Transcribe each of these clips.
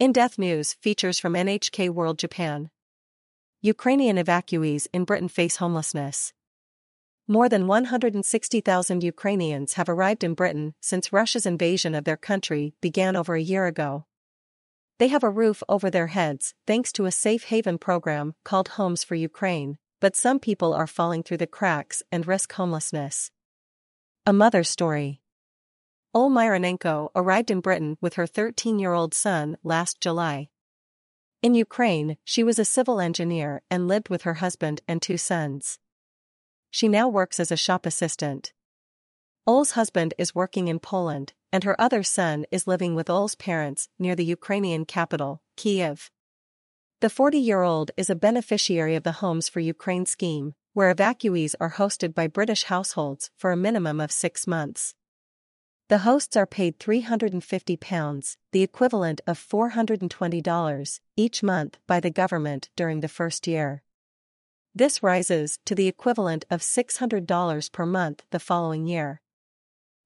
In Depth News features from NHK World Japan. Ukrainian evacuees in Britain face homelessness. More than 160,000 Ukrainians have arrived in Britain since Russia's invasion of their country began over a year ago. They have a roof over their heads thanks to a safe haven program called Homes for Ukraine, but some people are falling through the cracks and risk homelessness. A mother's story. Ol Myronenko arrived in Britain with her 13-year-old son last July. In Ukraine, she was a civil engineer and lived with her husband and two sons. She now works as a shop assistant. Ol's husband is working in Poland, and her other son is living with Ol's parents near the Ukrainian capital, Kiev. The 40-year-old is a beneficiary of the Homes for Ukraine scheme, where evacuees are hosted by British households for a minimum of six months. The hosts are paid £350, the equivalent of $420, each month by the government during the first year. This rises to the equivalent of $600 per month the following year.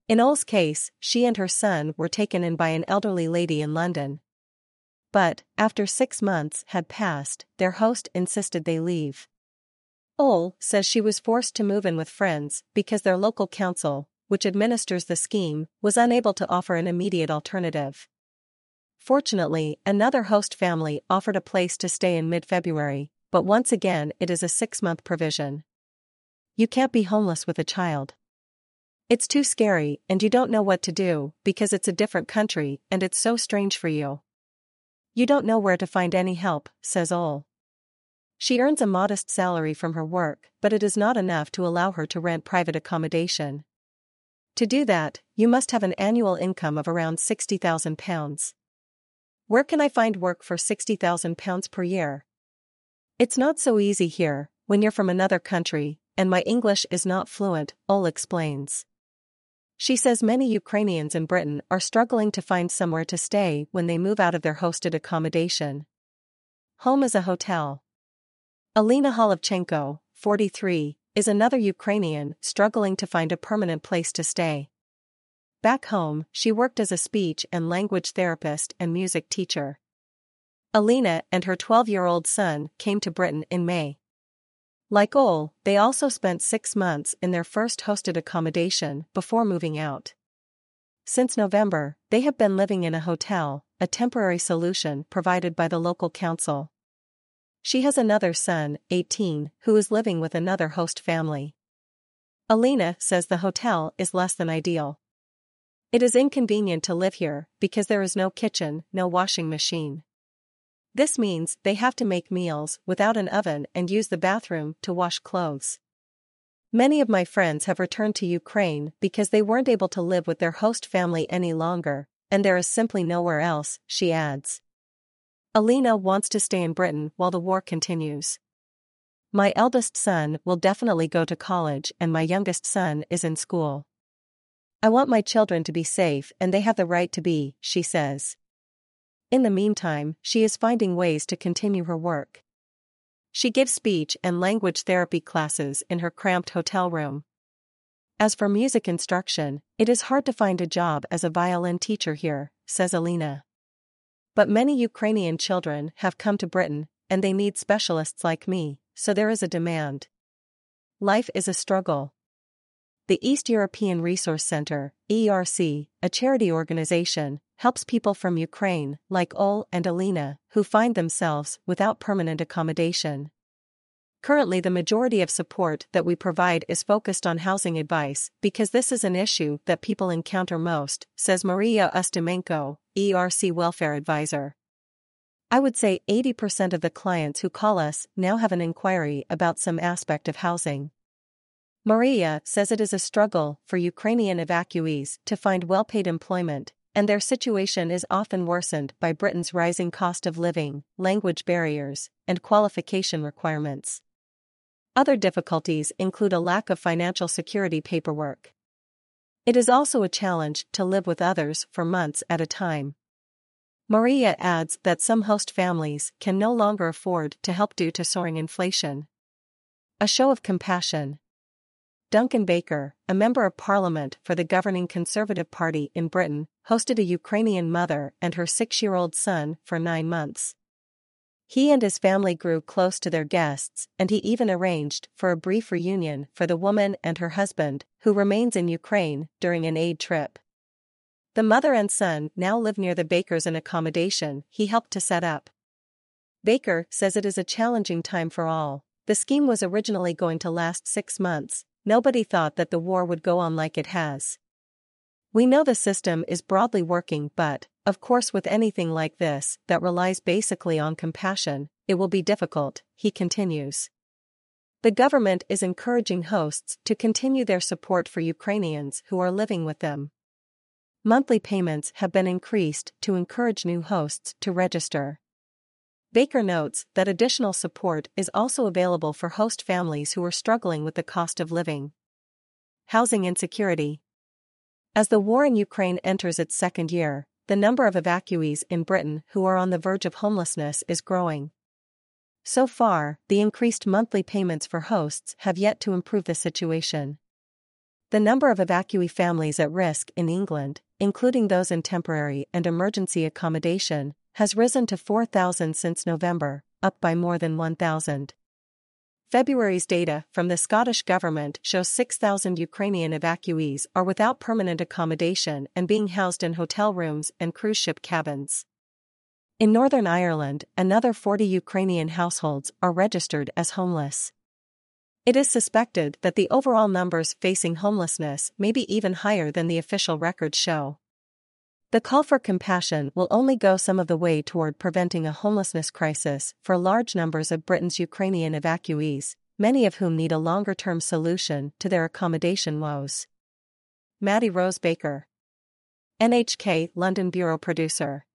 In Ol's case, she and her son were taken in by an elderly lady in London. But, after six months had passed, their host insisted they leave. Ol says she was forced to move in with friends because their local council, which administers the scheme, was unable to offer an immediate alternative. Fortunately, another host family offered a place to stay in mid February, but once again it is a six month provision. You can't be homeless with a child. It's too scary, and you don't know what to do because it's a different country and it's so strange for you. You don't know where to find any help, says Ol. She earns a modest salary from her work, but it is not enough to allow her to rent private accommodation. To do that, you must have an annual income of around £60,000. Where can I find work for £60,000 per year? It's not so easy here, when you're from another country, and my English is not fluent, Ol explains. She says many Ukrainians in Britain are struggling to find somewhere to stay when they move out of their hosted accommodation. Home is a hotel. Alina Holovchenko, 43, is another Ukrainian struggling to find a permanent place to stay. Back home, she worked as a speech and language therapist and music teacher. Alina and her 12 year old son came to Britain in May. Like Ol, they also spent six months in their first hosted accommodation before moving out. Since November, they have been living in a hotel, a temporary solution provided by the local council. She has another son, 18, who is living with another host family. Alina says the hotel is less than ideal. It is inconvenient to live here because there is no kitchen, no washing machine. This means they have to make meals without an oven and use the bathroom to wash clothes. Many of my friends have returned to Ukraine because they weren't able to live with their host family any longer, and there is simply nowhere else, she adds. Alina wants to stay in Britain while the war continues. My eldest son will definitely go to college and my youngest son is in school. I want my children to be safe and they have the right to be, she says. In the meantime, she is finding ways to continue her work. She gives speech and language therapy classes in her cramped hotel room. As for music instruction, it is hard to find a job as a violin teacher here, says Alina. But many Ukrainian children have come to Britain, and they need specialists like me, so there is a demand. Life is a struggle. The East European Resource Center, ERC, a charity organization, helps people from Ukraine, like Ol and Alina, who find themselves without permanent accommodation. Currently, the majority of support that we provide is focused on housing advice because this is an issue that people encounter most, says Maria Ustimenko, ERC Welfare Advisor. I would say 80% of the clients who call us now have an inquiry about some aspect of housing. Maria says it is a struggle for Ukrainian evacuees to find well paid employment, and their situation is often worsened by Britain's rising cost of living, language barriers, and qualification requirements. Other difficulties include a lack of financial security paperwork. It is also a challenge to live with others for months at a time. Maria adds that some host families can no longer afford to help due to soaring inflation. A show of compassion. Duncan Baker, a member of parliament for the governing Conservative Party in Britain, hosted a Ukrainian mother and her six year old son for nine months. He and his family grew close to their guests, and he even arranged for a brief reunion for the woman and her husband, who remains in Ukraine, during an aid trip. The mother and son now live near the Bakers in accommodation he helped to set up. Baker says it is a challenging time for all. The scheme was originally going to last six months, nobody thought that the war would go on like it has. We know the system is broadly working, but, of course, with anything like this, that relies basically on compassion, it will be difficult, he continues. The government is encouraging hosts to continue their support for Ukrainians who are living with them monthly payments have been increased to encourage new hosts to register. Baker notes that additional support is also available for host families who are struggling with the cost of living. Housing insecurity. As the war in Ukraine enters its second year, the number of evacuees in Britain who are on the verge of homelessness is growing. So far, the increased monthly payments for hosts have yet to improve the situation. The number of evacuee families at risk in England, including those in temporary and emergency accommodation, has risen to 4,000 since November, up by more than 1,000. February's data from the Scottish Government shows 6,000 Ukrainian evacuees are without permanent accommodation and being housed in hotel rooms and cruise ship cabins. In Northern Ireland, another 40 Ukrainian households are registered as homeless. It is suspected that the overall numbers facing homelessness may be even higher than the official records show. The call for compassion will only go some of the way toward preventing a homelessness crisis for large numbers of Britain's Ukrainian evacuees, many of whom need a longer term solution to their accommodation woes. Maddie Rose Baker, NHK London Bureau Producer